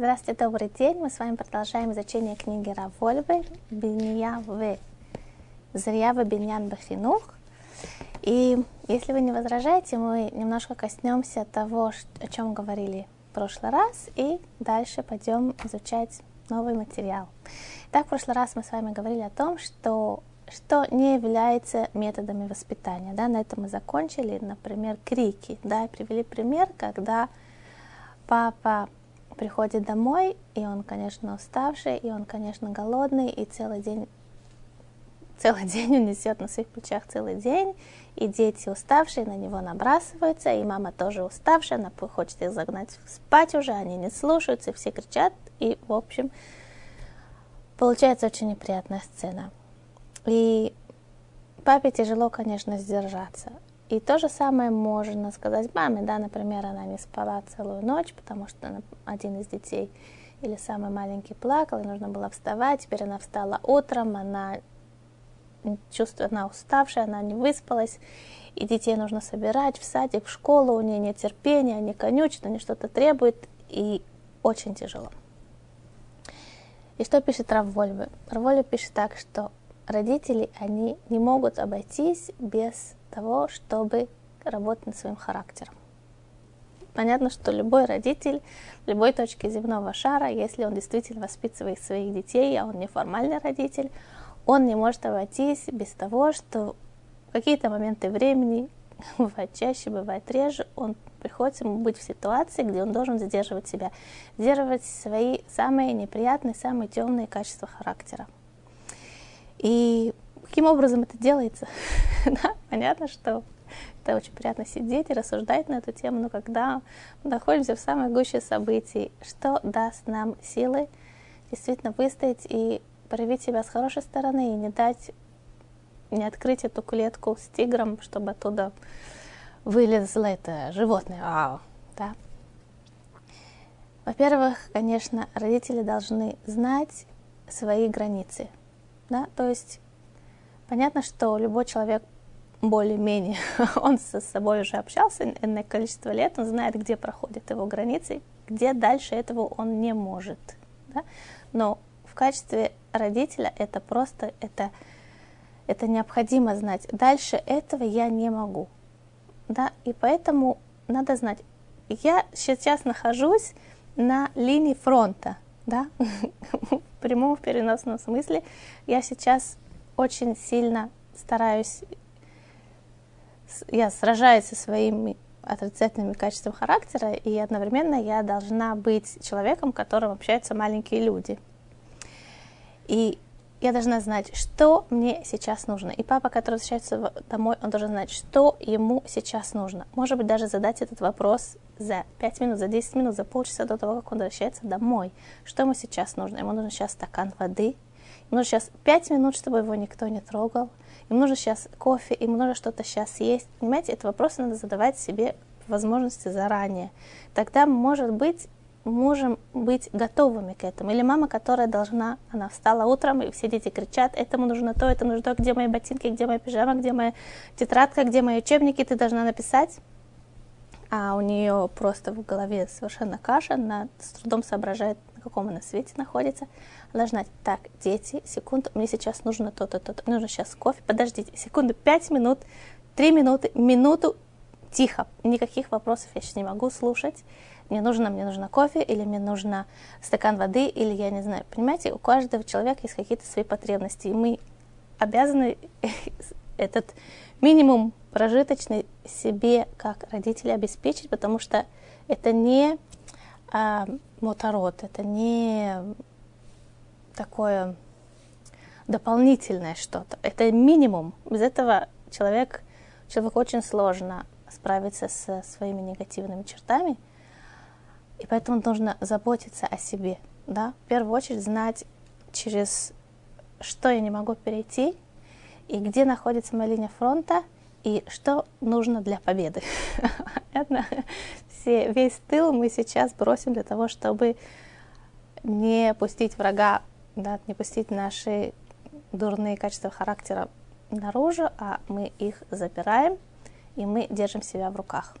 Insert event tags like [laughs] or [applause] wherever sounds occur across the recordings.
Здравствуйте, добрый день. Мы с вами продолжаем изучение книги Равольбы Бинья в Зриява Биньян Бахинух. И если вы не возражаете, мы немножко коснемся того, о чем говорили в прошлый раз, и дальше пойдем изучать новый материал. Так, в прошлый раз мы с вами говорили о том, что что не является методами воспитания. Да? На этом мы закончили, например, крики. Да? Привели пример, когда папа приходит домой, и он, конечно, уставший, и он, конечно, голодный, и целый день, целый день [laughs] он несет на своих плечах целый день, и дети уставшие на него набрасываются, и мама тоже уставшая, она хочет их загнать спать уже, они не слушаются, все кричат, и, в общем, получается очень неприятная сцена. И папе тяжело, конечно, сдержаться. И то же самое можно сказать маме, да, например, она не спала целую ночь, потому что один из детей или самый маленький плакал, и нужно было вставать, теперь она встала утром, она чувствует, она уставшая, она не выспалась, и детей нужно собирать в садик, в школу, у нее нет терпения, они конючат, они что-то требуют, и очень тяжело. И что пишет Раввольве? Раввольве пишет так, что родители, они не могут обойтись без того, чтобы работать над своим характером. Понятно, что любой родитель любой точке земного шара, если он действительно воспитывает своих детей, а он неформальный родитель, он не может обойтись без того, что в какие-то моменты времени, [laughs] бывает чаще, бывает реже, он приходится ему быть в ситуации, где он должен задерживать себя, сдерживать свои самые неприятные, самые темные качества характера. И каким образом это делается? [laughs] да, понятно, что это очень приятно сидеть и рассуждать на эту тему, но когда мы находимся в самой гуще событий, что даст нам силы действительно выстоять и проявить себя с хорошей стороны и не дать, не открыть эту клетку с тигром, чтобы оттуда вылезло это животное. Вау, да. Во-первых, конечно, родители должны знать свои границы, да, то есть Понятно, что любой человек более-менее, [laughs] он со собой уже общался энное количество лет, он знает, где проходят его границы, где дальше этого он не может. Да? Но в качестве родителя это просто, это, это необходимо знать. Дальше этого я не могу. Да? И поэтому надо знать, я сейчас нахожусь на линии фронта, да, [laughs] в прямом, переносном смысле. Я сейчас очень сильно стараюсь, я сражаюсь со своими отрицательными качествами характера, и одновременно я должна быть человеком, которым общаются маленькие люди. И я должна знать, что мне сейчас нужно. И папа, который возвращается домой, он должен знать, что ему сейчас нужно. Может быть, даже задать этот вопрос за 5 минут, за 10 минут, за полчаса до того, как он возвращается домой. Что ему сейчас нужно? Ему нужно сейчас стакан воды, нужно сейчас 5 минут, чтобы его никто не трогал. Ему нужно сейчас кофе, ему нужно что-то сейчас есть. Понимаете, это вопросы надо задавать себе возможности заранее. Тогда, может быть, можем быть готовыми к этому. Или мама, которая должна, она встала утром, и все дети кричат, этому нужно то, это нужно то, где мои ботинки, где моя пижама, где моя тетрадка, где мои учебники, ты должна написать. А у нее просто в голове совершенно каша, она с трудом соображает, на каком она свете находится должна знать, так, дети, секунду, мне сейчас нужно то-то, то-то, нужно сейчас кофе, подождите, секунду, пять минут, три минуты, минуту, тихо, никаких вопросов я сейчас не могу слушать, мне нужно, мне нужно кофе, или мне нужно стакан воды, или я не знаю, понимаете, у каждого человека есть какие-то свои потребности, и мы обязаны [laughs] этот минимум прожиточный себе как родители обеспечить, потому что это не а, моторот, это не такое дополнительное что-то. Это минимум. Без этого человек, человеку очень сложно справиться со своими негативными чертами. И поэтому нужно заботиться о себе. Да? В первую очередь знать, через что я не могу перейти, и где находится моя линия фронта, и что нужно для победы. [laughs] Все, весь тыл мы сейчас бросим для того, чтобы не пустить врага да, не пустить наши дурные качества характера наружу, а мы их запираем, и мы держим себя в руках.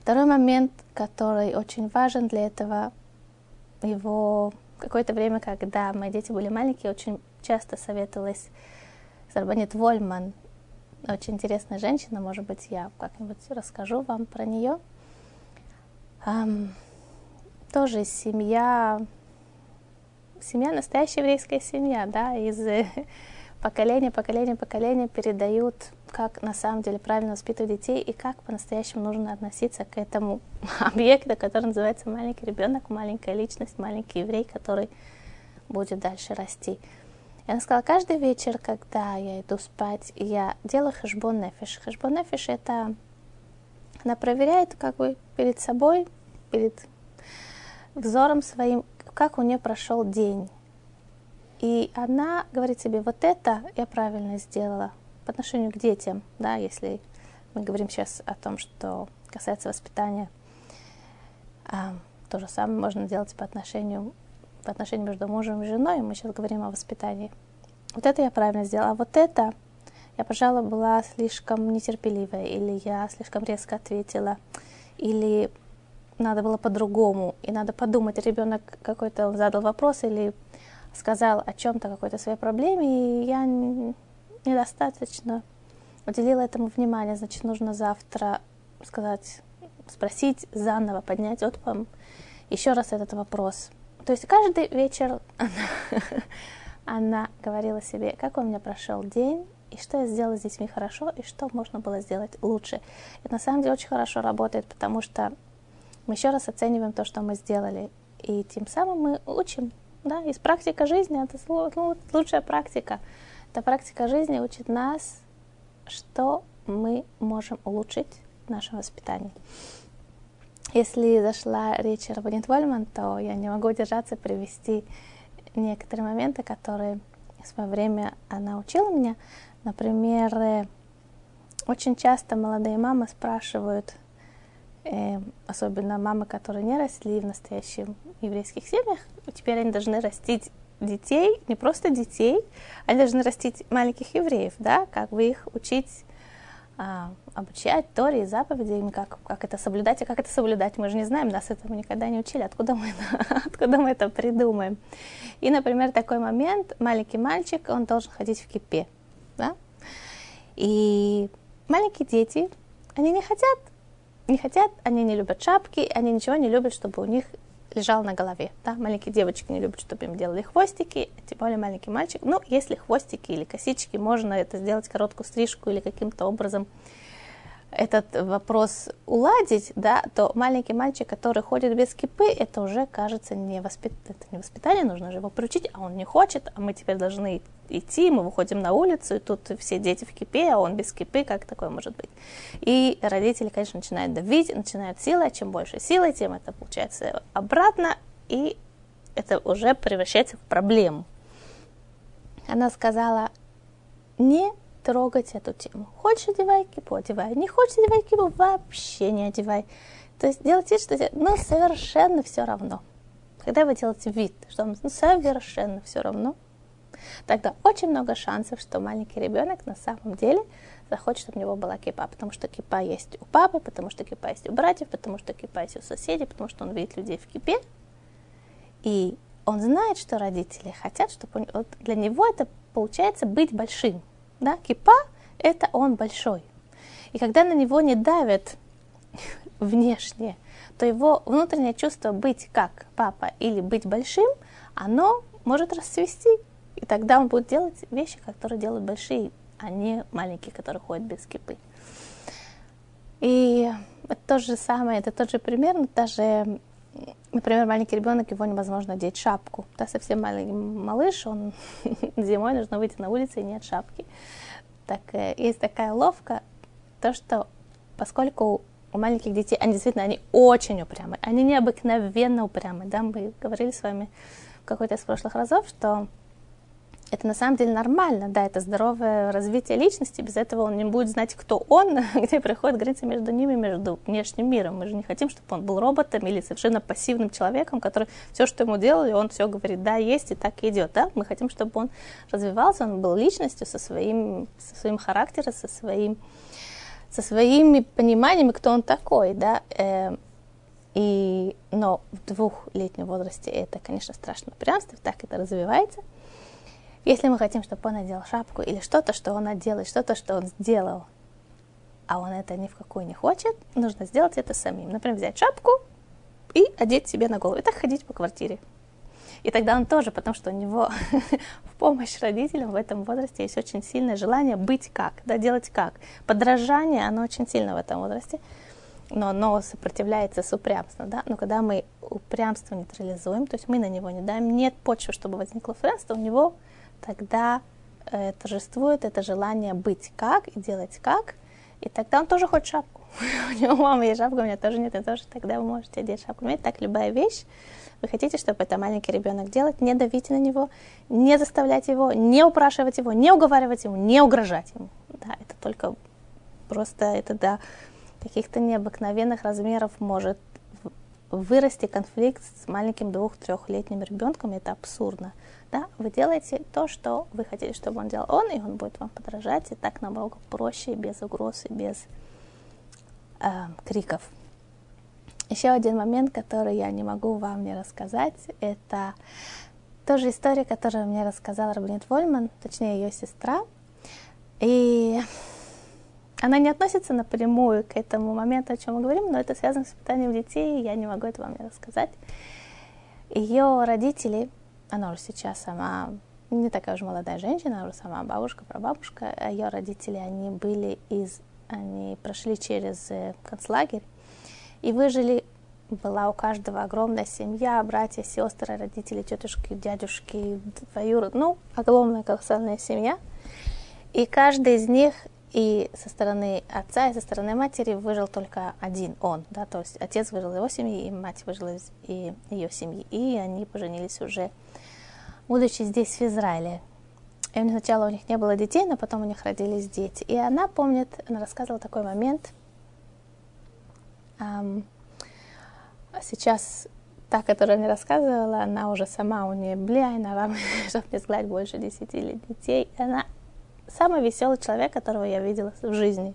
Второй момент, который очень важен для этого, его какое-то время, когда мои дети были маленькие, очень часто советовалась с Рабанит Вольман. Очень интересная женщина, может быть, я как-нибудь расскажу вам про нее. Um, тоже семья, семья, настоящая еврейская семья, да, из [laughs] поколения, поколения, поколения передают, как на самом деле правильно воспитывать детей и как по-настоящему нужно относиться к этому [laughs] объекту, который называется маленький ребенок, маленькая личность, маленький еврей, который будет дальше расти. Я сказала, каждый вечер, когда я иду спать, я делаю хэшбон нефиш. Хэшбон нефиш это она проверяет как бы перед собой, перед взором своим, как у нее прошел день. И она говорит себе, вот это я правильно сделала по отношению к детям, да, если мы говорим сейчас о том, что касается воспитания. А, то же самое можно делать по отношению, по отношению между мужем и женой. Мы сейчас говорим о воспитании. Вот это я правильно сделала. А вот это я, пожалуй, была слишком нетерпеливая, или я слишком резко ответила, или надо было по-другому, и надо подумать, ребенок какой-то задал вопрос или сказал о чем-то, какой-то своей проблеме, и я недостаточно уделила этому внимание, значит, нужно завтра сказать, спросить заново, поднять вот вам еще раз этот вопрос. То есть каждый вечер она, [laughs] она говорила себе, как у меня прошел день, и что я сделала с детьми хорошо, и что можно было сделать лучше. Это на самом деле очень хорошо работает, потому что мы еще раз оцениваем то, что мы сделали, и тем самым мы учим. Да, из практика жизни это лучшая практика. Эта практика жизни учит нас, что мы можем улучшить в нашем воспитании. Если зашла речь о Рабанит Вольман, то я не могу удержаться привести некоторые моменты, которые в свое время она учила меня. Например, э, очень часто молодые мамы спрашивают, э, особенно мамы, которые не росли в настоящих еврейских семьях, теперь они должны растить детей, не просто детей, они должны растить маленьких евреев, да, как бы их учить, а, обучать Торе и заповедям, как, как это соблюдать, и как это соблюдать, мы же не знаем, нас этому никогда не учили, откуда мы, [laughs] откуда мы это придумаем. И, например, такой момент, маленький мальчик, он должен ходить в кипе, да, и маленькие дети, они не хотят не хотят, они не любят шапки, они ничего не любят, чтобы у них лежал на голове. Да? Маленькие девочки не любят, чтобы им делали хвостики, тем более маленький мальчик. Ну, если хвостики или косички, можно это сделать короткую стрижку или каким-то образом этот вопрос уладить, да, то маленький мальчик, который ходит без кипы, это уже кажется не, воспит... это не воспитание, нужно же его приучить, а он не хочет, а мы теперь должны идти, мы выходим на улицу, и тут все дети в кипе, а он без кипы, как такое может быть? И родители, конечно, начинают давить, начинают силой, чем больше силы, тем это получается обратно, и это уже превращается в проблему. Она сказала, не трогать эту тему. Хочешь одевай кипу, одевай. Не хочешь одевай кипу, вообще не одевай. То есть делать вид, что ну, совершенно все равно. Когда вы делаете вид, что вам ну, совершенно все равно, тогда очень много шансов, что маленький ребенок на самом деле захочет, чтобы у него была кипа, потому что кипа есть у папы, потому что кипа есть у братьев, потому что кипа есть у соседей, потому что он видит людей в кипе, и он знает, что родители хотят, чтобы он, вот для него это получается быть большим – да, кипа – это он большой. И когда на него не давят [laughs] внешне, то его внутреннее чувство быть как папа или быть большим, оно может расцвести. И тогда он будет делать вещи, которые делают большие, а не маленькие, которые ходят без кипы. И это то же самое, это тот же пример, но даже, например, маленький ребенок, его невозможно одеть шапку. Да, совсем маленький малыш, он [laughs] зимой нужно выйти на улицу и нет шапки. Так э, есть такая ловка, то, что поскольку у маленьких детей, они действительно, они очень упрямые, они необыкновенно упрямые, да, мы говорили с вами в какой-то из прошлых разов, что это на самом деле нормально, да, это здоровое развитие личности, без этого он не будет знать, кто он, [laughs] где проходит граница между ними, между внешним миром. Мы же не хотим, чтобы он был роботом или совершенно пассивным человеком, который все, что ему делали, он все говорит, да, есть, и так идет, да. Мы хотим, чтобы он развивался, он был личностью со своим, со своим характером, со своим, со своими пониманиями, кто он такой, да. Э, И, но в двухлетнем возрасте это, конечно, страшно упрямство, так это развивается. Если мы хотим, чтобы он надел шапку или что-то, что он надел, что-то, что он сделал, а он это ни в какую не хочет, нужно сделать это самим. Например, взять шапку и одеть себе на голову. И так ходить по квартире. И тогда он тоже, потому что у него [laughs] в помощь родителям в этом возрасте есть очень сильное желание быть как, да, делать как. Подражание, оно очень сильно в этом возрасте, но оно сопротивляется с упрямством, да. Но когда мы упрямство нейтрализуем, то есть мы на него не даем, нет почвы, чтобы возникло упрямство, у него тогда э, торжествует это желание быть как и делать как, и тогда он тоже хочет шапку. [laughs] у него мама есть шапка, у меня тоже нет, и тоже тогда вы можете одеть шапку. Понимаете, так любая вещь, вы хотите, чтобы это маленький ребенок делать, не давите на него, не заставлять его, не упрашивать его, не уговаривать ему, не угрожать ему. Да, это только просто это до каких-то необыкновенных размеров может вырасти конфликт с маленьким двух-трехлетним ребенком, это абсурдно. Да? Вы делаете то, что вы хотите, чтобы он делал он, и он будет вам подражать, и так намного проще, без угроз и без э, криков. Еще один момент, который я не могу вам не рассказать, это тоже история, которую мне рассказала Рабинет Вольман, точнее ее сестра. И она не относится напрямую к этому моменту, о чем мы говорим, но это связано с воспитанием детей, и я не могу это вам не рассказать. Ее родители, она уже сейчас сама не такая уже молодая женщина, она уже сама бабушка, прабабушка, ее родители, они были из, они прошли через э, концлагерь, и выжили. Была у каждого огромная семья, братья, сестры, родители, тетушки, дядюшки, двоюрод, ну, огромная колоссальная семья. И каждый из них и со стороны отца, и со стороны матери выжил только один, он, да, то есть отец выжил его семьи, и мать выжила из и ее семьи. И они поженились уже, будучи здесь, в Израиле. И сначала у них не было детей, но потом у них родились дети. И она помнит, она рассказывала такой момент, Um, сейчас та, которая мне рассказывала, она уже сама, у нее блядь, вам, чтобы [laughs] не сказать, больше десяти детей. Она самый веселый человек, которого я видела в жизни.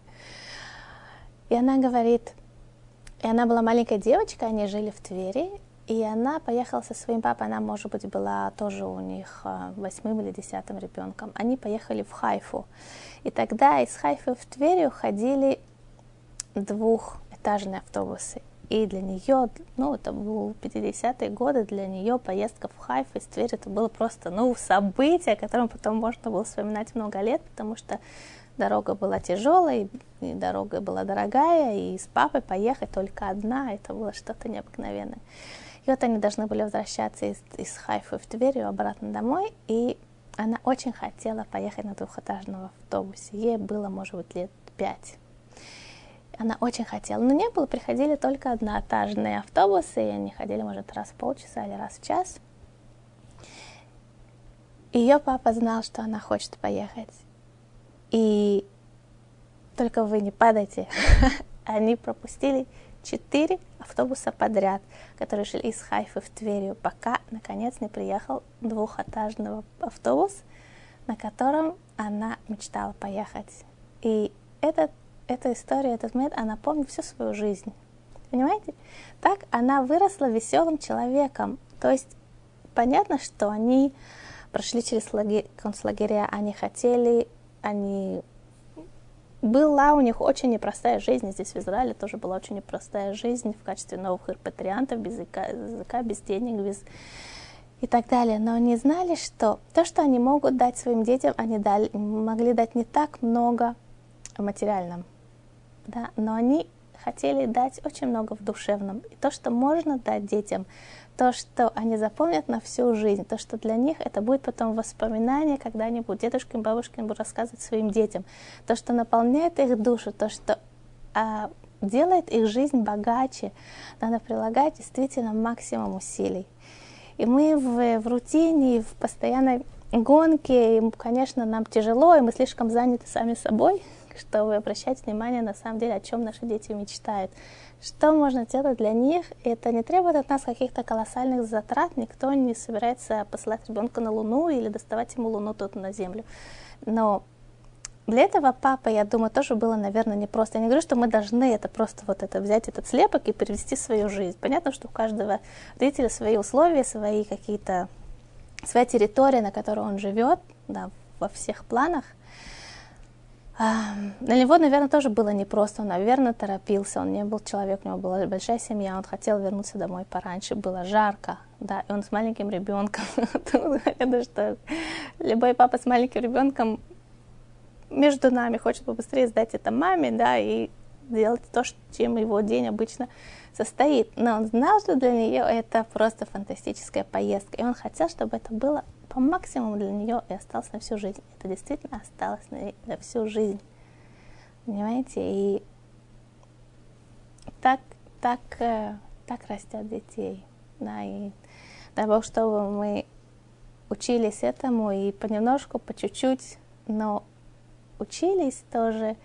И она говорит, и она была маленькая девочка, они жили в Твери, и она поехала со своим папой, она, может быть, была тоже у них а, восьмым или десятым ребенком. Они поехали в Хайфу. И тогда из Хайфы в Тверь уходили двух двухэтажные автобусы. И для нее, ну, это был 50-е годы, для нее поездка в Хайф из Твери, это было просто, ну, событие, о котором потом можно было вспоминать много лет, потому что дорога была тяжелая, и дорога была дорогая, и с папой поехать только одна, это было что-то необыкновенное. И вот они должны были возвращаться из, из Хайфа в Тверь обратно домой, и она очень хотела поехать на двухэтажном автобусе. Ей было, может быть, лет пять. Она очень хотела, но не было, приходили только одноэтажные автобусы, и они ходили, может, раз в полчаса или раз в час. Ее папа знал, что она хочет поехать. И только вы не падайте. [laughs] Они пропустили четыре автобуса подряд, которые шли из Хайфы в Тверью, пока, наконец, не приехал двухэтажный автобус, на котором она мечтала поехать. И этот эта история, этот момент, она помнит всю свою жизнь. Понимаете? Так она выросла веселым человеком. То есть понятно, что они прошли через лагерь, концлагеря, они хотели, они... Была у них очень непростая жизнь здесь, в Израиле тоже была очень непростая жизнь в качестве новых репатриантов, без языка, языка без денег, без и так далее. Но они знали, что то, что они могут дать своим детям, они дали, могли дать не так много материальном да, но они хотели дать очень много в душевном. И то, что можно дать детям, то, что они запомнят на всю жизнь, то, что для них это будет потом воспоминание, когда они будут дедушкам, бабушкам будут рассказывать своим детям, то, что наполняет их душу, то, что а, делает их жизнь богаче, надо прилагать действительно максимум усилий. И мы в, в рутине, в постоянной гонке, и, конечно, нам тяжело, и мы слишком заняты сами собой, чтобы обращать внимание на самом деле, о чем наши дети мечтают. Что можно делать для них? Это не требует от нас каких-то колоссальных затрат. Никто не собирается посылать ребенка на Луну или доставать ему Луну тут на Землю. Но для этого папа, я думаю, тоже было, наверное, непросто. Я не говорю, что мы должны это просто вот это взять этот слепок и перевести в свою жизнь. Понятно, что у каждого родителя свои условия, свои какие-то, своя территория, на которой он живет, да, во всех планах. Для него, наверное, тоже было непросто. Он, наверное, торопился. Он не был человек, у него была большая семья. Он хотел вернуться домой пораньше. Было жарко, да, и он с маленьким ребенком. Понятно, [laughs] что любой папа с маленьким ребенком между нами хочет побыстрее сдать это маме, да, и делать то, чем его день обычно состоит. Но он знал, что для нее это просто фантастическая поездка. И он хотел, чтобы это было по максимуму для нее и осталось на всю жизнь. Это действительно осталось на, на всю жизнь. Понимаете? И так, так, э, так растят детей. Да, и дай Бог, чтобы мы учились этому и понемножку, по чуть-чуть, но учились тоже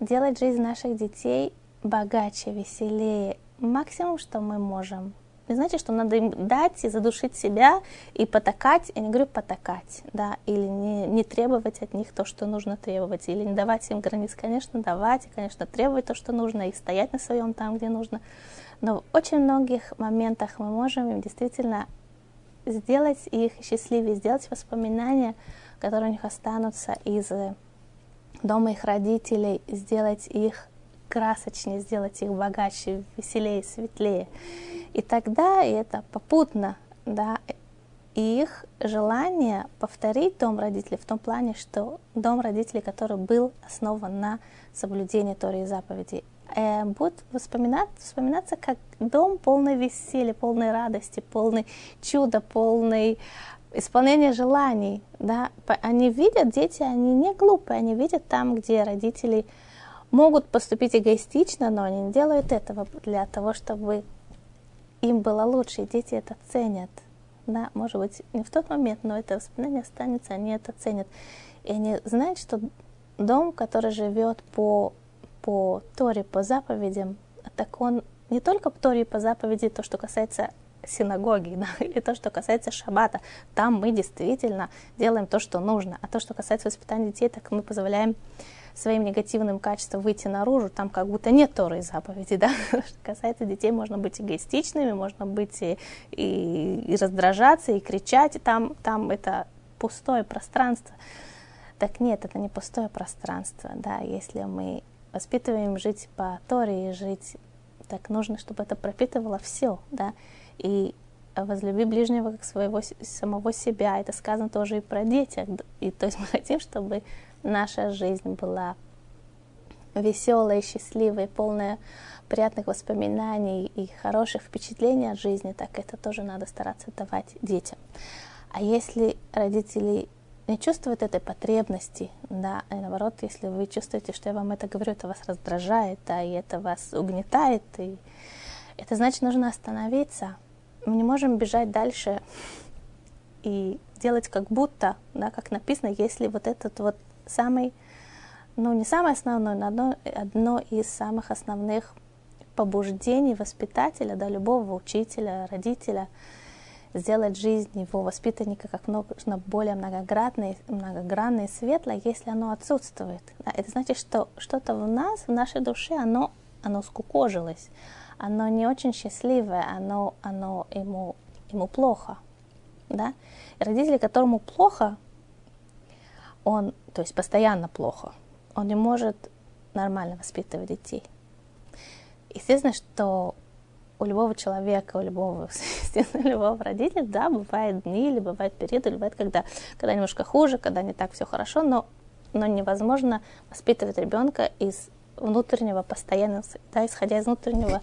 делать жизнь наших детей богаче, веселее. Максимум, что мы можем не значит, что надо им дать и задушить себя и потакать, я не говорю потакать, да, или не, не требовать от них то, что нужно требовать, или не давать им границ, конечно, давать, и, конечно, требовать то, что нужно, и стоять на своем там, где нужно. Но в очень многих моментах мы можем им действительно сделать их счастливее, сделать воспоминания, которые у них останутся из дома их родителей, сделать их красочнее, сделать их богаче, веселее, светлее. И тогда это попутно, да, их желание повторить дом родителей в том плане, что дом родителей, который был основан на соблюдении Торы и заповедей, э, будет вспоминаться, вспоминаться как дом полный веселья, полной радости, полный чуда, полный исполнения желаний. Да? Они видят, дети, они не глупые, они видят там, где родители могут поступить эгоистично, но они не делают этого для того, чтобы им было лучше, и дети это ценят. Да, может быть, не в тот момент, но это воспоминание останется, они это ценят. И они знают, что дом, который живет по, по Торе, по заповедям, так он не только по Торе по заповеди, то, что касается синагоги, [laughs] да, или то, что касается шаббата, там мы действительно делаем то, что нужно. А то, что касается воспитания детей, так мы позволяем своим негативным качеством выйти наружу, там как будто нет Торы и заповеди, да. [laughs] Что касается детей, можно быть эгоистичными, можно быть и, и, и раздражаться, и кричать, и там, там это пустое пространство. Так нет, это не пустое пространство, да, если мы воспитываем жить по Торе и жить, так нужно, чтобы это пропитывало все, да, и возлюби ближнего как своего самого себя. Это сказано тоже и про детей. И то есть мы хотим, чтобы наша жизнь была веселой, счастливой, полная приятных воспоминаний и хороших впечатлений от жизни, так это тоже надо стараться давать детям. А если родители не чувствуют этой потребности, да, и наоборот, если вы чувствуете, что я вам это говорю, это вас раздражает, да, и это вас угнетает, и это значит, нужно остановиться. Мы не можем бежать дальше и делать как будто, да, как написано, если вот этот вот самый, ну не самое основное, но одно, одно из самых основных побуждений воспитателя, да, любого учителя, родителя, сделать жизнь его воспитанника как можно более многогранной, многогранной и светлой, если оно отсутствует. Да, это значит, что что-то в нас, в нашей душе, оно, оно скукожилось, оно не очень счастливое, оно, оно ему, ему плохо. Да? И родители, которому плохо, он, то есть постоянно плохо, он не может нормально воспитывать детей. Естественно, что у любого человека, у любого, [laughs] естественно, любого родителя, да, бывают дни или бывают периоды, или бывает, когда, когда немножко хуже, когда не так все хорошо, но, но невозможно воспитывать ребенка из внутреннего постоянного, да, исходя из внутреннего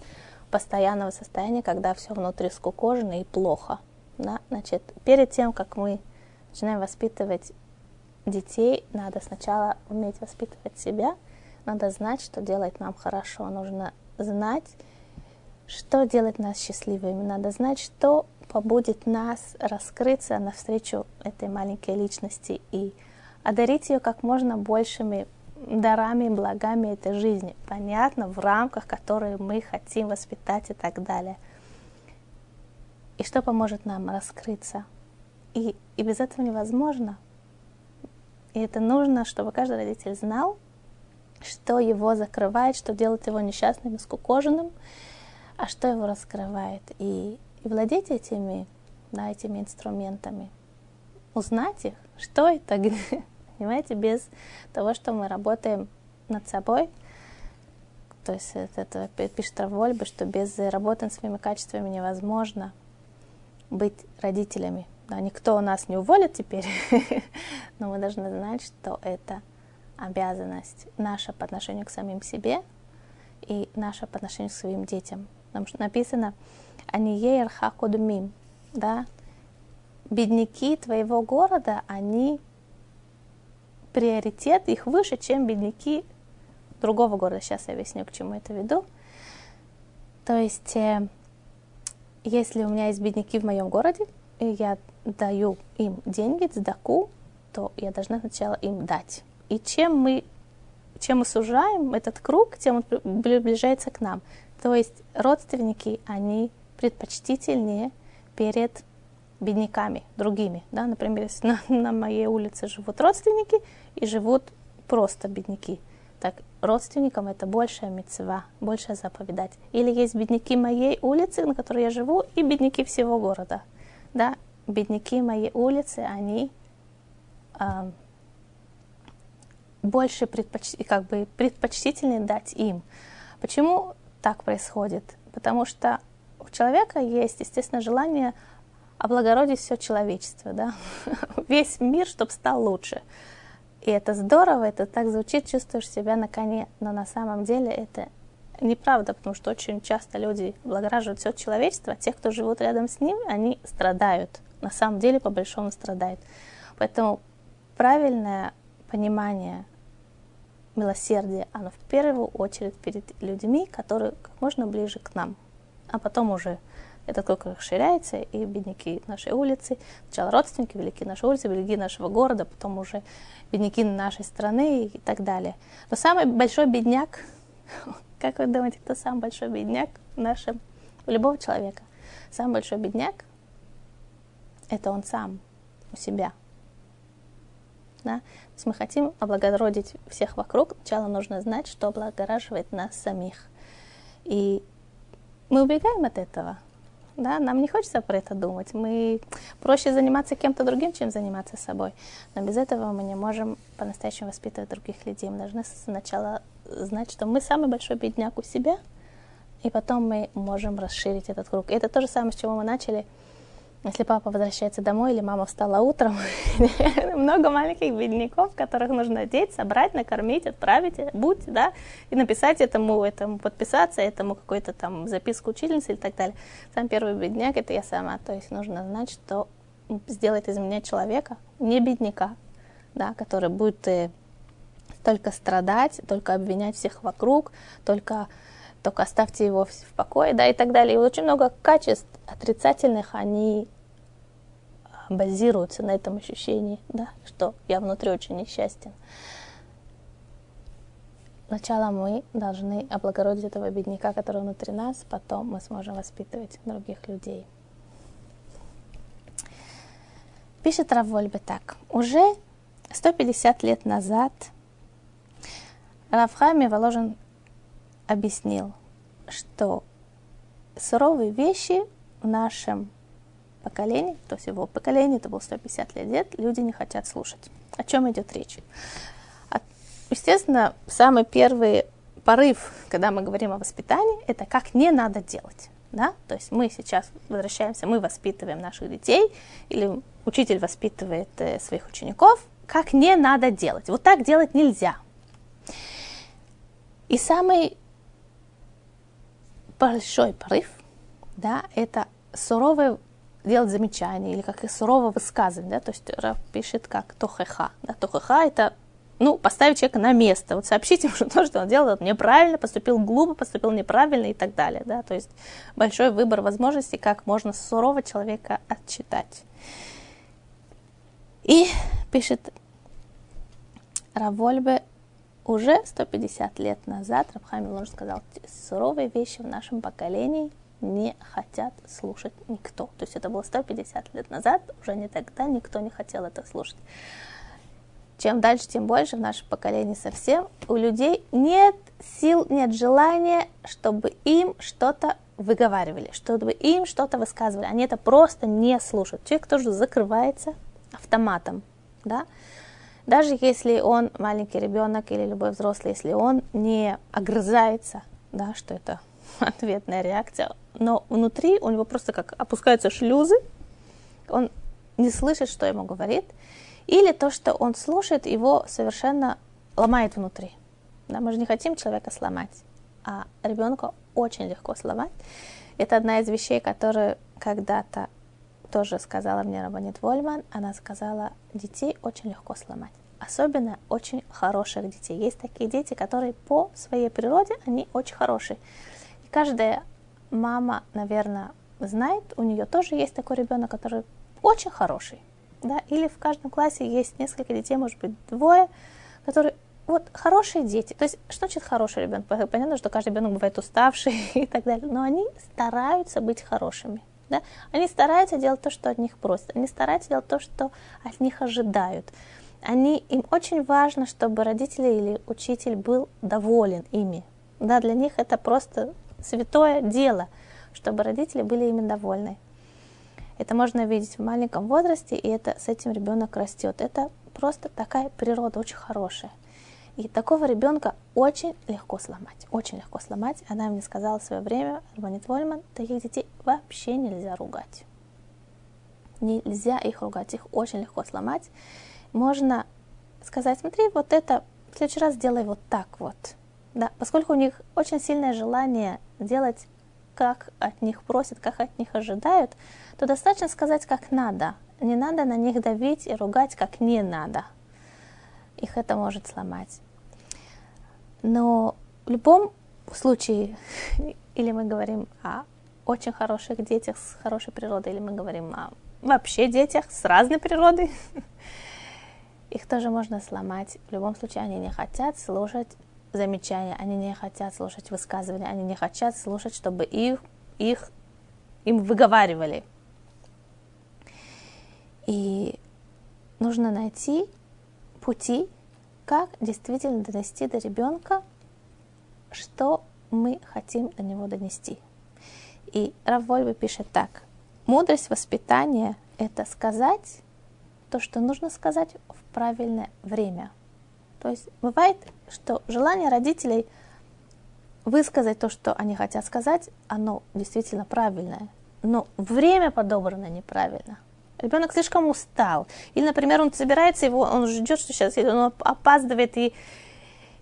постоянного состояния, когда все внутри скукожено и плохо. Да? Значит, перед тем, как мы начинаем воспитывать детей надо сначала уметь воспитывать себя, надо знать, что делает нам хорошо, нужно знать, что делает нас счастливыми, надо знать, что побудет нас раскрыться навстречу этой маленькой личности и одарить ее как можно большими дарами и благами этой жизни. Понятно, в рамках, которые мы хотим воспитать и так далее. И что поможет нам раскрыться. И, и без этого невозможно И это нужно, чтобы каждый родитель знал, что его закрывает, что делает его несчастным и скукоженным, а что его раскрывает. И, и владеть этими, да, этими инструментами, узнать их, что это, [laughs] понимаете, без того, что мы работаем над собой, то есть это, это пишет Равольба, что без работы над своими качествами невозможно быть родителями. Да, никто нас не уволит теперь, [laughs] но мы должны знать, что это обязанность наша по отношению к самим себе и наша по отношению к своим детям. Потому что написано «Анией архакудумим», да, бедняки твоего города, они приоритет их выше, чем бедняки другого города. Сейчас я объясню, к чему это веду. То есть, э, если у меня есть бедняки в моем городе, и я даю им деньги, цдаку, то я должна сначала им дать. И чем мы, чем мы сужаем этот круг, тем он приближается к нам. То есть родственники, они предпочтительнее перед бедняками, другими. Да? Например, если на, [laughs] на моей улице живут родственники и живут просто бедняки. Так родственникам это большая мецва, большая заповедать. Или есть бедняки моей улицы, на которой я живу, и бедняки всего города. Да? Бедняки моей улицы, они э, больше предпоч... как бы предпочтительнее дать им. Почему так происходит? Потому что у человека есть, естественно, желание облагородить все человечество, да? [laughs] весь мир, чтобы стал лучше. И это здорово, это так звучит, чувствуешь себя на коне, но на самом деле это неправда, потому что очень часто люди облагораживают все человечество, а те, кто живут рядом с ним, они страдают. На самом деле, по большому страдают. Поэтому правильное понимание милосердия, оно в первую очередь перед людьми, которые как можно ближе к нам, а потом уже этот круг расширяется, и бедняки нашей улицы, сначала родственники, велики нашей улицы, велики нашего города, потом уже бедняки нашей страны и так далее. Но самый большой бедняк, [laughs] как вы думаете, кто самый большой бедняк в нашем, у любого человека? Самый большой бедняк – это он сам, у себя. Да? То есть мы хотим облагородить всех вокруг, сначала нужно знать, что облагораживает нас самих. И мы убегаем от этого – да, нам не хочется про это думать. Мы проще заниматься кем-то другим, чем заниматься собой. Но без этого мы не можем по-настоящему воспитывать других людей. Мы должны сначала знать, что мы самый большой бедняк у себя, и потом мы можем расширить этот круг. И это то же самое, с чего мы начали – если папа возвращается домой или мама встала утром, [laughs] много маленьких бедняков, которых нужно одеть, собрать, накормить, отправить, будь, да, и написать этому, этому подписаться, этому какой-то там записку учительницы и так далее. Сам первый бедняк это я сама, то есть нужно знать, что сделает из меня человека, не бедняка, да, который будет э, только страдать, только обвинять всех вокруг, только только оставьте его в покое, да, и так далее. И очень много качеств отрицательных, они а, базируются на этом ощущении, да, что я внутри очень несчастен. Сначала мы должны облагородить этого бедняка, который внутри нас, потом мы сможем воспитывать других людей. Пишет Равольбе так. Уже 150 лет назад Равхами Воложен объяснил, что суровые вещи в нашем поколении, то есть его поколение, это было 150 лет, люди не хотят слушать. О чем идет речь? Естественно, самый первый порыв, когда мы говорим о воспитании, это как не надо делать. Да? То есть мы сейчас возвращаемся, мы воспитываем наших детей, или учитель воспитывает э, своих учеников, как не надо делать. Вот так делать нельзя. И самый большой порыв, да, это суровое делать замечание или как и сурово высказывать, да, то есть Раф пишет как тохеха, да, тохеха это ну, поставить человека на место, вот сообщить ему, что то, что он делал, неправильно, поступил глупо, поступил неправильно и так далее, да, то есть большой выбор возможностей, как можно сурово человека отчитать. И пишет Равольбе, уже 150 лет назад Рабхам Милон сказал, суровые вещи в нашем поколении не хотят слушать никто. То есть это было 150 лет назад, уже не тогда никто не хотел это слушать. чем дальше, тем больше в нашем поколении совсем у людей нет сил, нет желания, чтобы им что-то выговаривали, чтобы им что-то высказывали. Они это просто не слушают. Человек тоже закрывается автоматом, да. Даже если он маленький ребенок или любой взрослый, если он не огрызается, да, что это [laughs] ответная реакция, но внутри у него просто как опускаются шлюзы, он не слышит, что ему говорит, или то, что он слушает, его совершенно ломает внутри. Да, мы же не хотим человека сломать, а ребенка очень легко сломать. Это одна из вещей, которые когда-то тоже сказала мне Рабанит Вольман. Она сказала, детей очень легко сломать. Особенно очень хороших детей. Есть такие дети, которые по своей природе, они очень хорошие. И каждая мама, наверное, знает, у нее тоже есть такой ребенок, который очень хороший. Да? Или в каждом классе есть несколько детей, может быть, двое, которые вот хорошие дети. То есть, что значит хороший ребенок? Понятно, что каждый ребенок бывает уставший [laughs] и так далее, но они стараются быть хорошими. Да? Они стараются делать то, что от них просят. Они стараются делать то, что от них ожидают. Они, им очень важно, чтобы родители или учитель был доволен ими. Да, для них это просто святое дело, чтобы родители были ими довольны. Это можно видеть в маленьком возрасте, и это с этим ребенок растет. Это просто такая природа очень хорошая. И такого ребенка очень легко сломать, очень легко сломать. Она мне сказала в свое время, Рабанит Вольман, таких детей вообще нельзя ругать. Нельзя их ругать, их очень легко сломать. Можно сказать, смотри, вот это в следующий раз сделай вот так вот. Да, поскольку у них очень сильное желание делать, как от них просят, как от них ожидают, то достаточно сказать, как надо. Не надо на них давить и ругать, как не надо их это может сломать. Но в любом случае, [laughs] или мы говорим о очень хороших детях с хорошей природой, или мы говорим о вообще детях с разной природой, [laughs] их тоже можно сломать. В любом случае, они не хотят слушать замечания, они не хотят слушать высказывания, они не хотят слушать, чтобы их, их им выговаривали. И нужно найти пути, как действительно донести до ребенка, что мы хотим до него донести. И Рав Вольве пишет так. Мудрость воспитания – это сказать то, что нужно сказать в правильное время. То есть бывает, что желание родителей высказать то, что они хотят сказать, оно действительно правильное, но время подобрано неправильно – ребенок слишком устал. Или, например, он собирается, его, он ждет, что сейчас он опаздывает, и,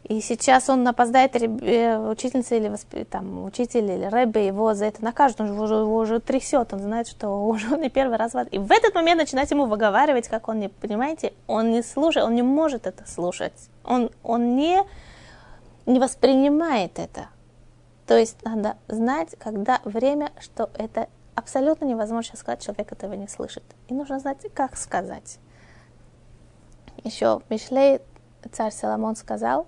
и сейчас он опоздает, э, учительница или там, учитель или рэбби его за это накажут, он же его, его уже трясет, он знает, что [laughs] уже не первый раз. И в этот момент начинать ему выговаривать, как он не, понимаете, он не слушает, он не может это слушать. Он, он не, не воспринимает это. То есть надо знать, когда время, что это абсолютно невозможно сказать, человек этого не слышит. И нужно знать, как сказать. Еще Мишлей, царь Соломон сказал,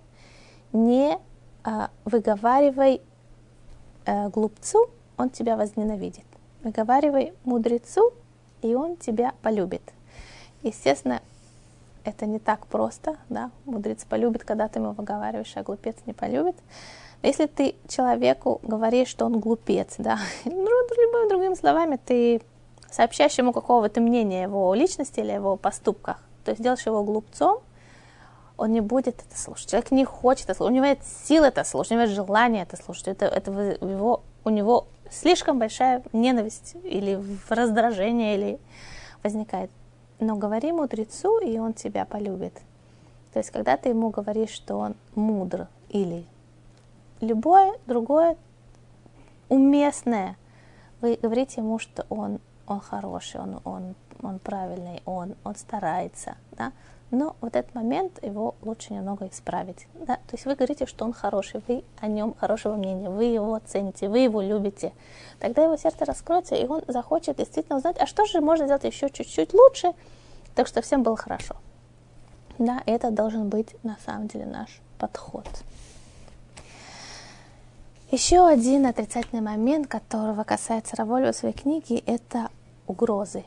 не а, выговаривай а, глупцу, он тебя возненавидит. Выговаривай мудрецу, и он тебя полюбит. Естественно, это не так просто, да, мудрец полюбит, когда ты ему выговариваешь, а глупец не полюбит. Если ты человеку говоришь, что он глупец, да, [laughs] любыми другими словами, ты сообщаешь ему какого-то мнения его личности или его поступках, то есть делаешь его глупцом, он не будет это слушать. Человек не хочет это слушать, у него нет сил это слушать, у него нет желания это слушать. Это, это его, у него слишком большая ненависть или раздражение или возникает. Но говори мудрецу, и он тебя полюбит. То есть, когда ты ему говоришь, что он мудр или любое другое уместное. Вы говорите ему, что он, он хороший, он, он, он правильный, он, он старается, да? Но вот этот момент его лучше немного исправить. Да? То есть вы говорите, что он хороший, вы о нем хорошего мнения, вы его цените, вы его любите. Тогда его сердце раскроется, и он захочет действительно узнать, а что же можно сделать еще чуть-чуть лучше, так что всем было хорошо. Да, это должен быть на самом деле наш подход. Еще один отрицательный момент, которого касается Равольва в своей книге, это угрозы.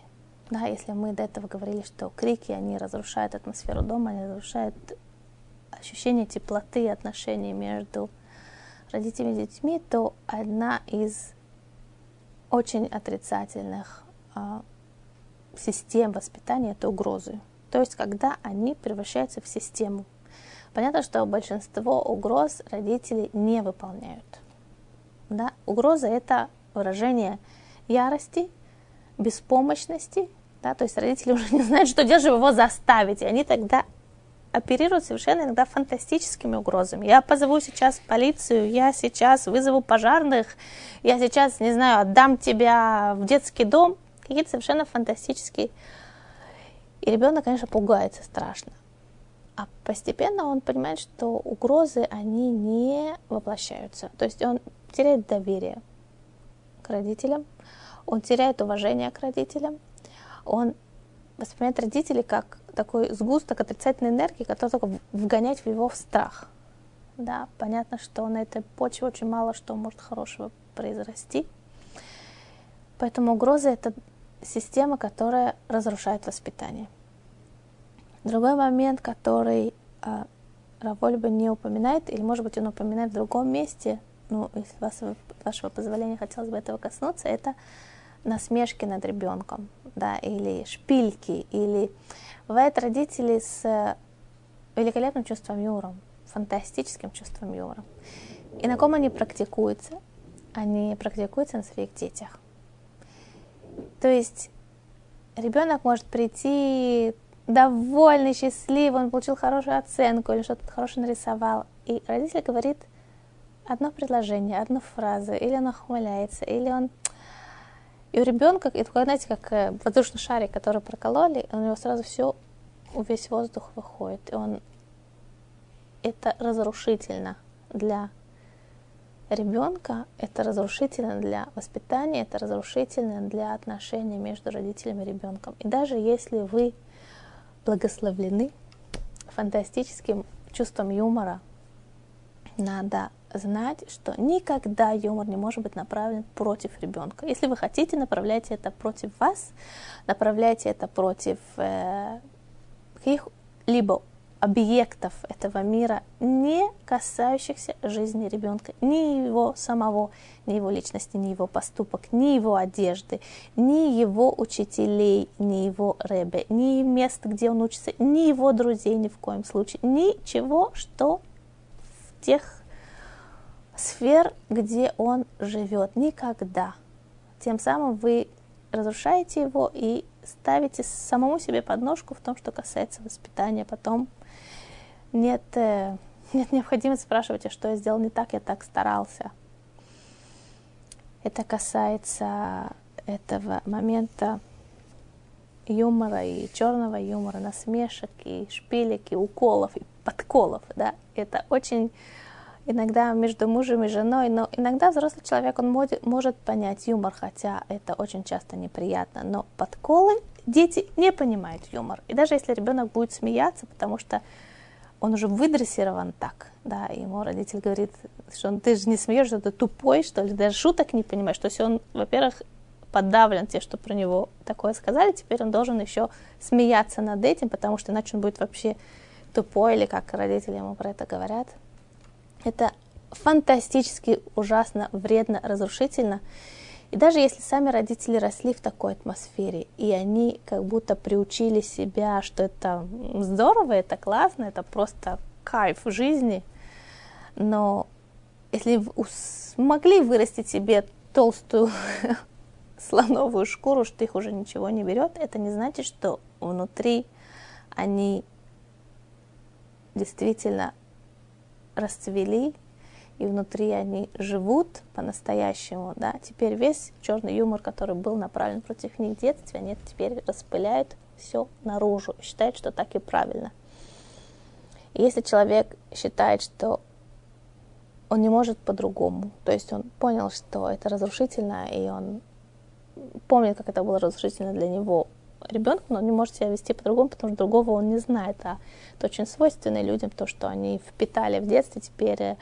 Да, если мы до этого говорили, что крики, они разрушают атмосферу дома, они разрушают ощущение теплоты отношений между родителями и детьми, то одна из очень отрицательных э, систем воспитания это угрозы. То есть, когда они превращаются в систему. Понятно, что большинство угроз родители не выполняют. Да? Угроза это выражение ярости, беспомощности, да, то есть родители уже не знают, что делать, чтобы его заставить, и они тогда оперируют совершенно иногда фантастическими угрозами. Я позову сейчас полицию, я сейчас вызову пожарных, я сейчас, не знаю, отдам тебя в детский дом. Какие-то совершенно фантастические. И ребенок, конечно, пугается страшно. А постепенно он понимает, что угрозы, они не воплощаются. То есть он теряет доверие к родителям, он теряет уважение к родителям, он воспринимает родителей как такой сгусток отрицательной энергии, который только вгонять в его в страх. Да, понятно, что на этой почве очень мало что может хорошего произрасти. Поэтому угроза – это система, которая разрушает воспитание. Другой момент, который э, Равольба не упоминает, или, может быть, он упоминает в другом месте, ну, если вас, вашего позволения хотелось бы этого коснуться, это насмешки над ребенком, да, или шпильки, или бывают родители с великолепным чувством юмора, фантастическим чувством юмора. И на ком они практикуются? Они практикуются на своих детях. То есть ребенок может прийти довольный, счастливый, он получил хорошую оценку или что-то хорошее нарисовал. И родитель говорит одно предложение, одну фразу, или он ухмыляется, или он и у ребенка, это, знаете, как э, воздушный шарик, который прокололи, у него сразу все, весь воздух выходит. И он, это разрушительно для ребенка, это разрушительно для воспитания, это разрушительно для отношений между родителями и ребенком. И даже если вы благословлены фантастическим чувством юмора, надо знать, что никогда юмор не может быть направлен против ребенка. Если вы хотите, направляйте это против вас, направляйте это против э, каких-либо объектов этого мира, не касающихся жизни ребенка, ни его самого, ни его личности, ни его поступок, ни его одежды, ни его учителей, ни его ребе, ни места, где он учится, ни его друзей ни в коем случае, ничего, что в тех сфер, где он живет. Никогда. Тем самым вы разрушаете его и ставите самому себе подножку в том, что касается воспитания. Потом нет, э, нет необходимости спрашивать, а что я сделал не так, я так старался. Это касается этого момента юмора и черного юмора, насмешек и шпилек, и уколов, и подколов. Да? Это очень иногда между мужем и женой, но иногда взрослый человек, он может понять юмор, хотя это очень часто неприятно, но подколы дети не понимают юмор. И даже если ребенок будет смеяться, потому что он уже выдрессирован так, да, ему родитель говорит, что он, ты же не смеешься, ты тупой, что ли, даже шуток не понимаешь. То есть он, во-первых, подавлен те, что про него такое сказали, теперь он должен еще смеяться над этим, потому что иначе он будет вообще тупой, или как родители ему про это говорят. Это фантастически ужасно, вредно, разрушительно. И даже если сами родители росли в такой атмосфере, и они как будто приучили себя, что это здорово, это классно, это просто кайф жизни, но если смогли вырастить себе толстую [laughs] слоновую шкуру, что их уже ничего не берет, это не значит, что внутри они действительно расцвели, и внутри они живут по-настоящему, да, теперь весь черный юмор, который был направлен против них в детстве, они теперь распыляют все наружу, считают, что так и правильно. И если человек считает, что он не может по-другому, то есть он понял, что это разрушительно, и он помнит, как это было разрушительно для него ребенка, но он не может себя вести по-другому, потому что другого он не знает. А это очень свойственно людям, то, что они впитали в детстве, теперь э,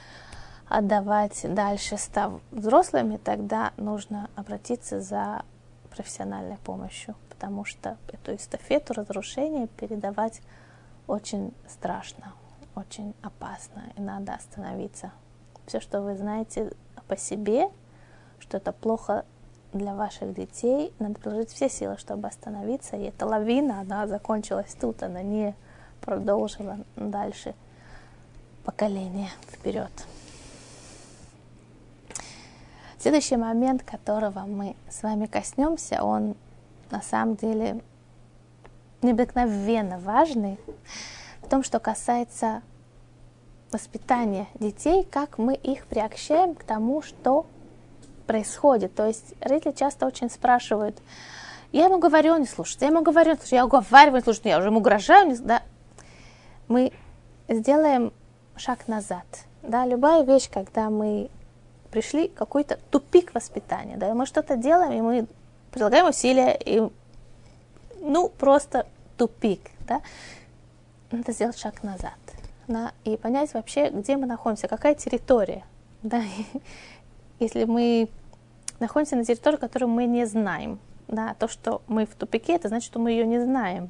отдавать дальше, став взрослыми, тогда нужно обратиться за профессиональной помощью, потому что эту эстафету разрушения передавать очень страшно, очень опасно, и надо остановиться. Все, что вы знаете по себе, что это плохо для ваших детей, надо приложить все силы, чтобы остановиться. И эта лавина, она закончилась тут, она не продолжила дальше поколение вперед. Следующий момент, которого мы с вами коснемся, он на самом деле необыкновенно важный в том, что касается воспитания детей, как мы их приобщаем к тому, что происходит. То есть родители часто очень спрашивают, я ему говорю, он не слушает, я ему говорю, он я уговариваю, не слушает, я уже ему угрожаю, да. Мы сделаем шаг назад. Да, любая вещь, когда мы пришли какой-то тупик воспитания, да, мы что-то делаем, и мы прилагаем усилия, и ну, просто тупик, да, надо сделать шаг назад, да, и понять вообще, где мы находимся, какая территория, да, [laughs] если мы находимся на территории, которую мы не знаем, да, то, что мы в тупике, это значит, что мы ее не знаем,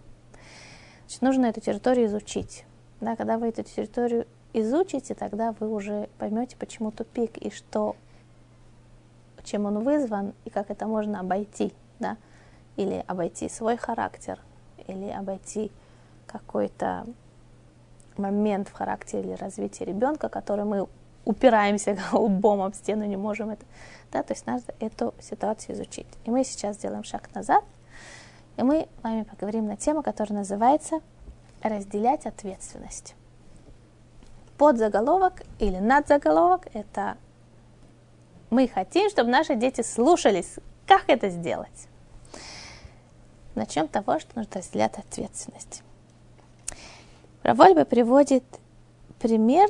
значит, нужно эту территорию изучить, да, когда вы эту территорию изучите, тогда вы уже поймете, почему тупик и что, чем он вызван и как это можно обойти, да, или обойти свой характер, или обойти какой-то момент в характере или развитии ребенка, который мы упираемся [laughs] лбом об стену, не можем это, да, то есть надо эту ситуацию изучить. И мы сейчас сделаем шаг назад, и мы с вами поговорим на тему, которая называется «Разделять ответственность» подзаголовок или надзаголовок – это мы хотим, чтобы наши дети слушались. Как это сделать? Начнем с того, что нужно разделять ответственность. Равольба приводит пример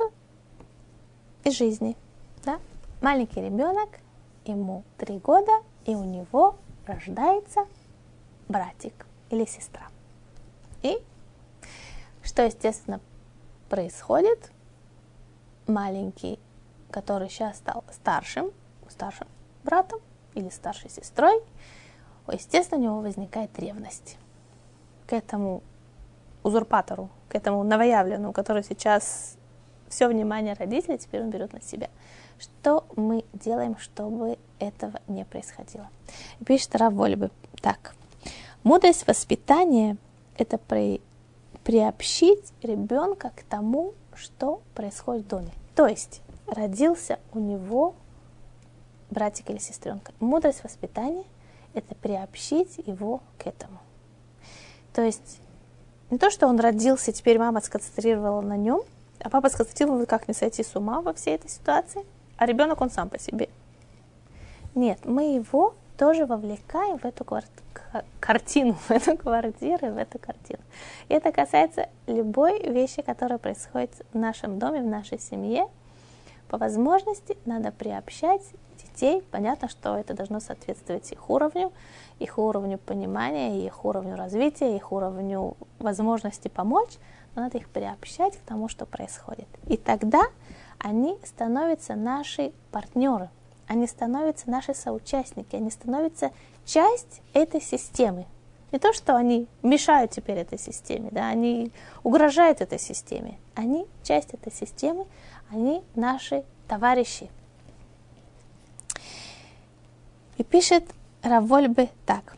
из жизни. Да? Маленький ребенок, ему три года, и у него рождается братик или сестра. И что, естественно, происходит? маленький, который сейчас стал старшим, старшим братом или старшей сестрой, естественно, у него возникает ревность к этому узурпатору, к этому новоявленному, который сейчас все внимание родителей теперь он берет на себя. Что мы делаем, чтобы этого не происходило? Пишет Рав Вольбы так. Мудрость воспитания – это при, приобщить ребенка к тому, что происходит в доме. То есть родился у него братик или сестренка. Мудрость воспитания – это приобщить его к этому. То есть не то, что он родился, теперь мама сконцентрировала на нем, а папа сконцентрировал, как не сойти с ума во всей этой ситуации, а ребенок он сам по себе. Нет, мы его тоже вовлекаем в эту картину, в эту квартиру, в эту картину. И это касается любой вещи, которая происходит в нашем доме, в нашей семье. По возможности надо приобщать детей. Понятно, что это должно соответствовать их уровню, их уровню понимания, их уровню развития, их уровню возможности помочь, надо их приобщать к тому, что происходит. И тогда они становятся наши партнеры – они становятся наши соучастники, они становятся часть этой системы. Не то, что они мешают теперь этой системе, да, они угрожают этой системе. Они часть этой системы, они наши товарищи. И пишет Равольбе так.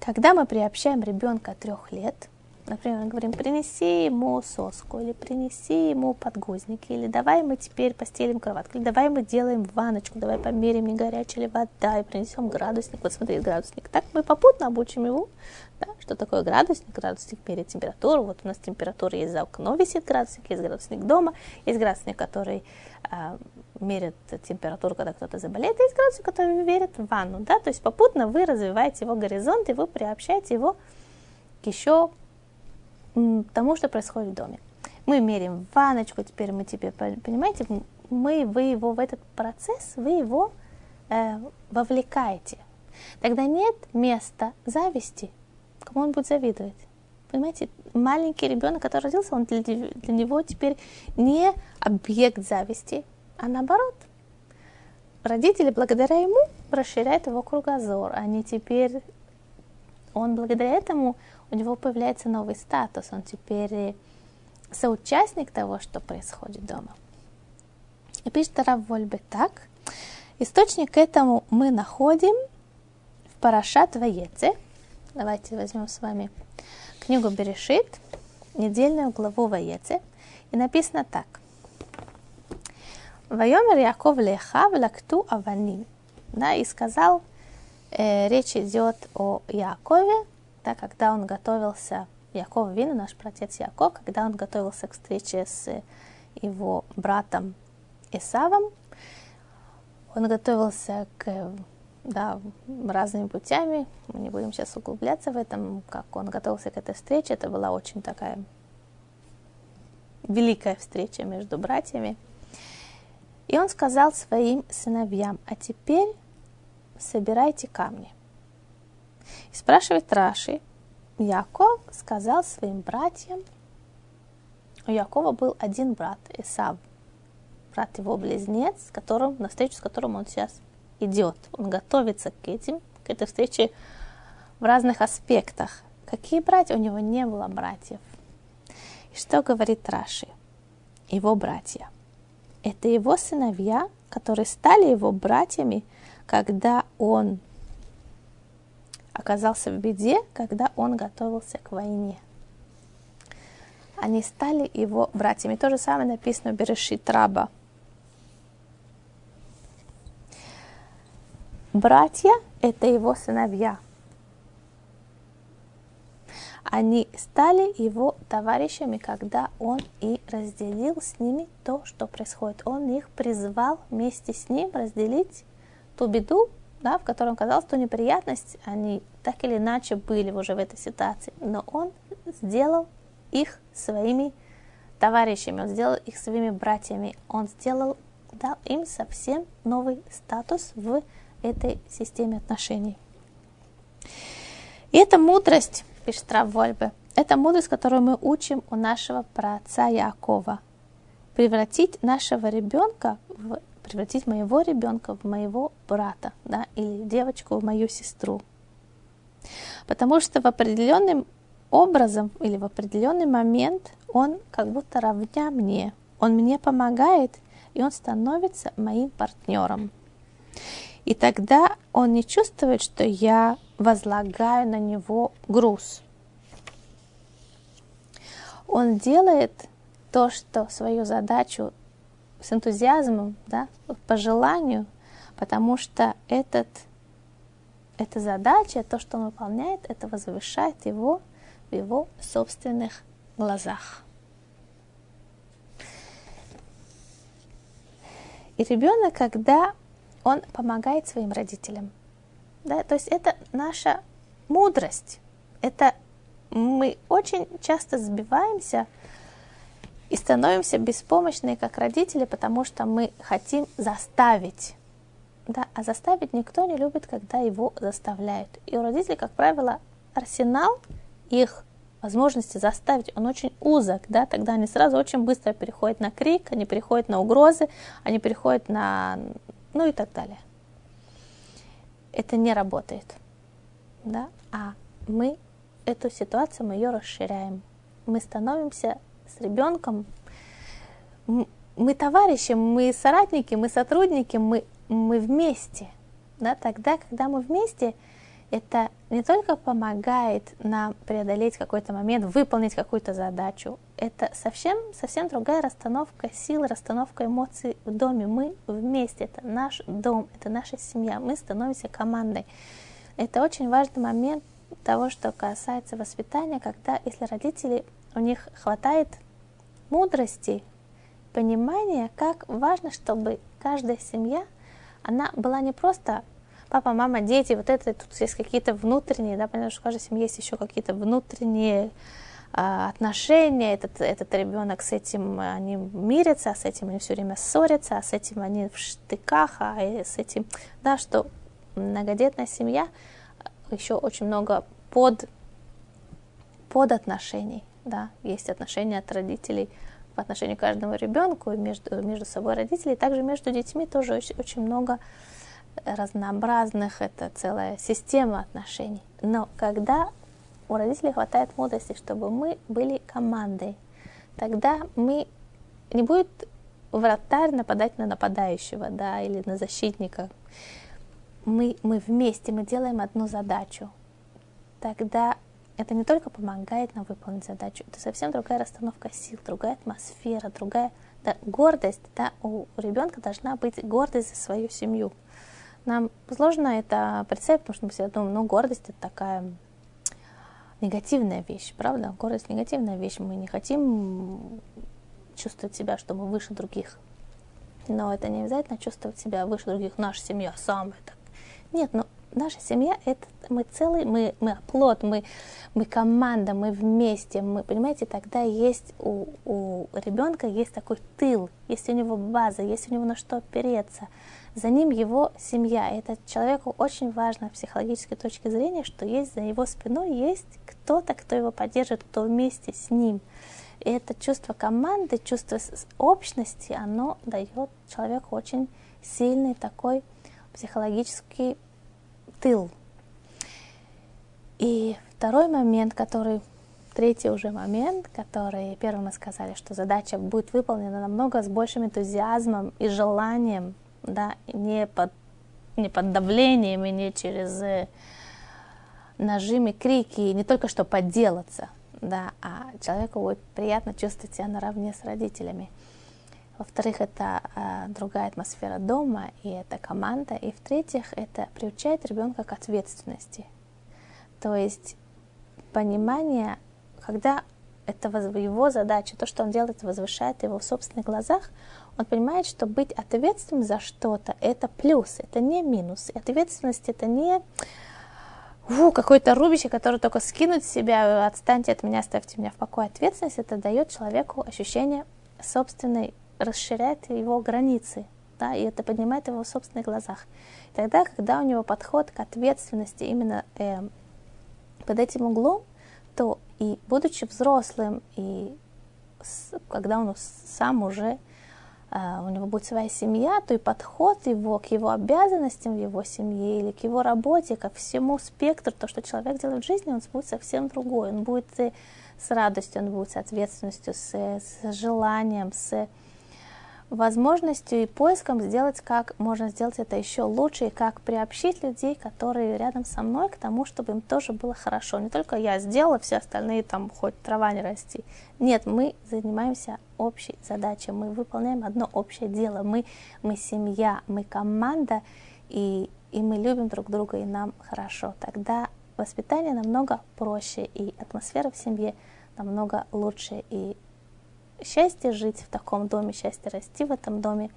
Когда мы приобщаем ребенка трех лет, Например, говорим, принеси ему соску, или принеси ему подгузники, или давай мы теперь постелим кроватку, или давай мы делаем ванночку, давай померим, не горячая ли вода, и принесем градусник. Вот смотри, градусник. Так мы попутно обучим его, да, что такое градусник. Градусник меряет температуру. Вот у нас температура есть за окно висит градусник, есть градусник дома, есть градусник, который э, меряет температуру, когда кто-то заболеет, есть градусник, который меряет в ванну. Да? То есть попутно вы развиваете его горизонт, и вы приобщаете его к еще тому, что происходит в доме. Мы меряем ваночку, теперь мы теперь, понимаете, мы, вы его в этот процесс, вы его э, вовлекаете. Тогда нет места зависти. Кому он будет завидовать? Понимаете, маленький ребенок, который родился, он для, для него теперь не объект зависти, а наоборот. родители благодаря ему расширяют его кругозор. Они теперь, он благодаря этому, у него появляется новый статус. Он теперь соучастник того, что происходит дома. И пишет Рав Вольбе так. Источник этому мы находим в Парашат Ваеце. Давайте возьмем с вами книгу Берешит, недельную главу Ваеце. И написано так. Вайомер Яков Лехав лакту аваним. Да, и сказал, э, речь идет о Якове, да, когда он готовился, Яков Вину, наш протец Яков, когда он готовился к встрече с его братом Исавом, он готовился к да, разными путями. Мы не будем сейчас углубляться в этом, как он готовился к этой встрече. Это была очень такая великая встреча между братьями. И он сказал своим сыновьям, а теперь собирайте камни. И спрашивает Раши, Яков сказал своим братьям, у Якова был один брат, Исав, брат его близнец, с которым, на встречу с которым он сейчас идет. Он готовится к этим, к этой встрече в разных аспектах. Какие братья? У него не было братьев. И что говорит Раши? Его братья. Это его сыновья, которые стали его братьями, когда он оказался в беде, когда он готовился к войне. Они стали его братьями. То же самое написано в Берешит Раба – Братья – это его сыновья. Они стали его товарищами, когда он и разделил с ними то, что происходит. Он их призвал вместе с ним разделить ту беду, да, в которой он оказался, ту неприятность. Они так или иначе были уже в этой ситуации. Но он сделал их своими товарищами, он сделал их своими братьями. Он сделал, дал им совсем новый статус в этой системе отношений. И эта мудрость, пишет Рав Вольбе, это мудрость, которую мы учим у нашего праотца Якова. Превратить нашего ребенка, в, превратить моего ребенка в моего брата, да, или девочку в мою сестру. Потому что в определенным образом или в определенный момент он как будто равня мне. Он мне помогает, и он становится моим партнером. И тогда он не чувствует, что я возлагаю на него груз. Он делает то, что свою задачу с энтузиазмом, да, по желанию, потому что этот, эта задача, то, что он выполняет, это возвышает его в его собственных глазах. И ребенок, когда он помогает своим родителям. Да? То есть это наша мудрость. Это мы очень часто сбиваемся и становимся беспомощны как родители, потому что мы хотим заставить. Да? А заставить никто не любит, когда его заставляют. И у родителей, как правило, арсенал их возможности заставить, он очень узок, да, тогда они сразу очень быстро переходят на крик, они переходят на угрозы, они переходят на ну и так далее. Это не работает. Да? А мы эту ситуацию, мы ее расширяем. Мы становимся с ребенком, мы товарищи, мы соратники, мы сотрудники, мы, мы вместе. Да? Тогда, когда мы вместе, это не только помогает нам преодолеть какой-то момент, выполнить какую-то задачу, это совсем, совсем другая расстановка сил, расстановка эмоций в доме. Мы вместе, это наш дом, это наша семья, мы становимся командой. Это очень важный момент того, что касается воспитания, когда, если родители, у них хватает мудрости, понимания, как важно, чтобы каждая семья, она была не просто папа, мама, дети, вот это, тут есть какие-то внутренние, да, понятно, что в каждой семье есть еще какие-то внутренние а, отношения, этот, этот ребенок с этим они мирятся, а с этим они все время ссорятся, а с этим они в штыках, а с этим, да, что многодетная семья еще очень много под, под отношений, да, есть отношения от родителей по отношению к каждому ребенку, между, между собой родителей, также между детьми тоже очень, очень много разнообразных, это целая система отношений. Но когда у родителей хватает мудрости, чтобы мы были командой, тогда мы не будет вратарь нападать на нападающего, да, или на защитника. Мы, мы вместе, мы делаем одну задачу. Тогда это не только помогает нам выполнить задачу, это совсем другая расстановка сил, другая атмосфера, другая да, гордость. Да, у ребенка должна быть гордость за свою семью. Нам сложно это представить, потому что мы все думаем, ну, гордость это такая негативная вещь, правда? Гордость негативная вещь. Мы не хотим чувствовать себя, что мы выше других. Но это не обязательно чувствовать себя выше других. Наша семья самая так. Нет, ну наша семья это мы целый, мы, мы оплот, мы, мы команда, мы вместе, мы, понимаете, тогда есть у, у ребенка есть такой тыл, есть у него база, есть у него на что опереться. За ним его семья. Это человеку очень важно с психологической точки зрения, что есть за его спиной есть кто-то, кто его поддержит, кто вместе с ним. И это чувство команды, чувство общности, оно дает человеку очень сильный такой психологический тыл. И второй момент, который, третий уже момент, который первым мы сказали, что задача будет выполнена намного с большим энтузиазмом и желанием, да, не под, не под давлением и не через э, нажим и крики, не только что подделаться, да, а человеку будет приятно чувствовать себя наравне с родителями. Во-вторых, это э, другая атмосфера дома, и это команда. И в-третьих, это приучает ребенка к ответственности. То есть понимание, когда это его задача, то, что он делает, возвышает его в собственных глазах, он понимает, что быть ответственным за что-то – это плюс, это не минус. И ответственность – это не Фу, какое-то рубище, которое только скинуть с себя, отстаньте от меня, оставьте меня в покое. Ответственность это дает человеку ощущение собственной, расширяет его границы, да, и это поднимает его в собственных глазах. Тогда, когда у него подход к ответственности именно э, под этим углом, то и будучи взрослым, и с, когда он сам уже а, у него будет своя семья, то и подход его к его обязанностям в его семье или к его работе, ко всему спектру, то, что человек делает в жизни, он будет совсем другой. Он будет с радостью, он будет с ответственностью, с, с желанием, с возможностью и поиском сделать, как можно сделать это еще лучше, и как приобщить людей, которые рядом со мной, к тому, чтобы им тоже было хорошо. Не только я сделала, все остальные там хоть трава не расти. Нет, мы занимаемся общей задачей, мы выполняем одно общее дело. Мы, мы семья, мы команда, и, и мы любим друг друга, и нам хорошо. Тогда воспитание намного проще, и атмосфера в семье намного лучше, и счастье жить в таком доме, счастье расти в этом доме.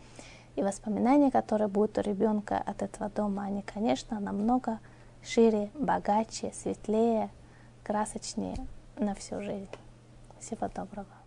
И воспоминания, которые будут у ребенка от этого дома, они, конечно, намного шире, богаче, светлее, красочнее на всю жизнь. Всего доброго.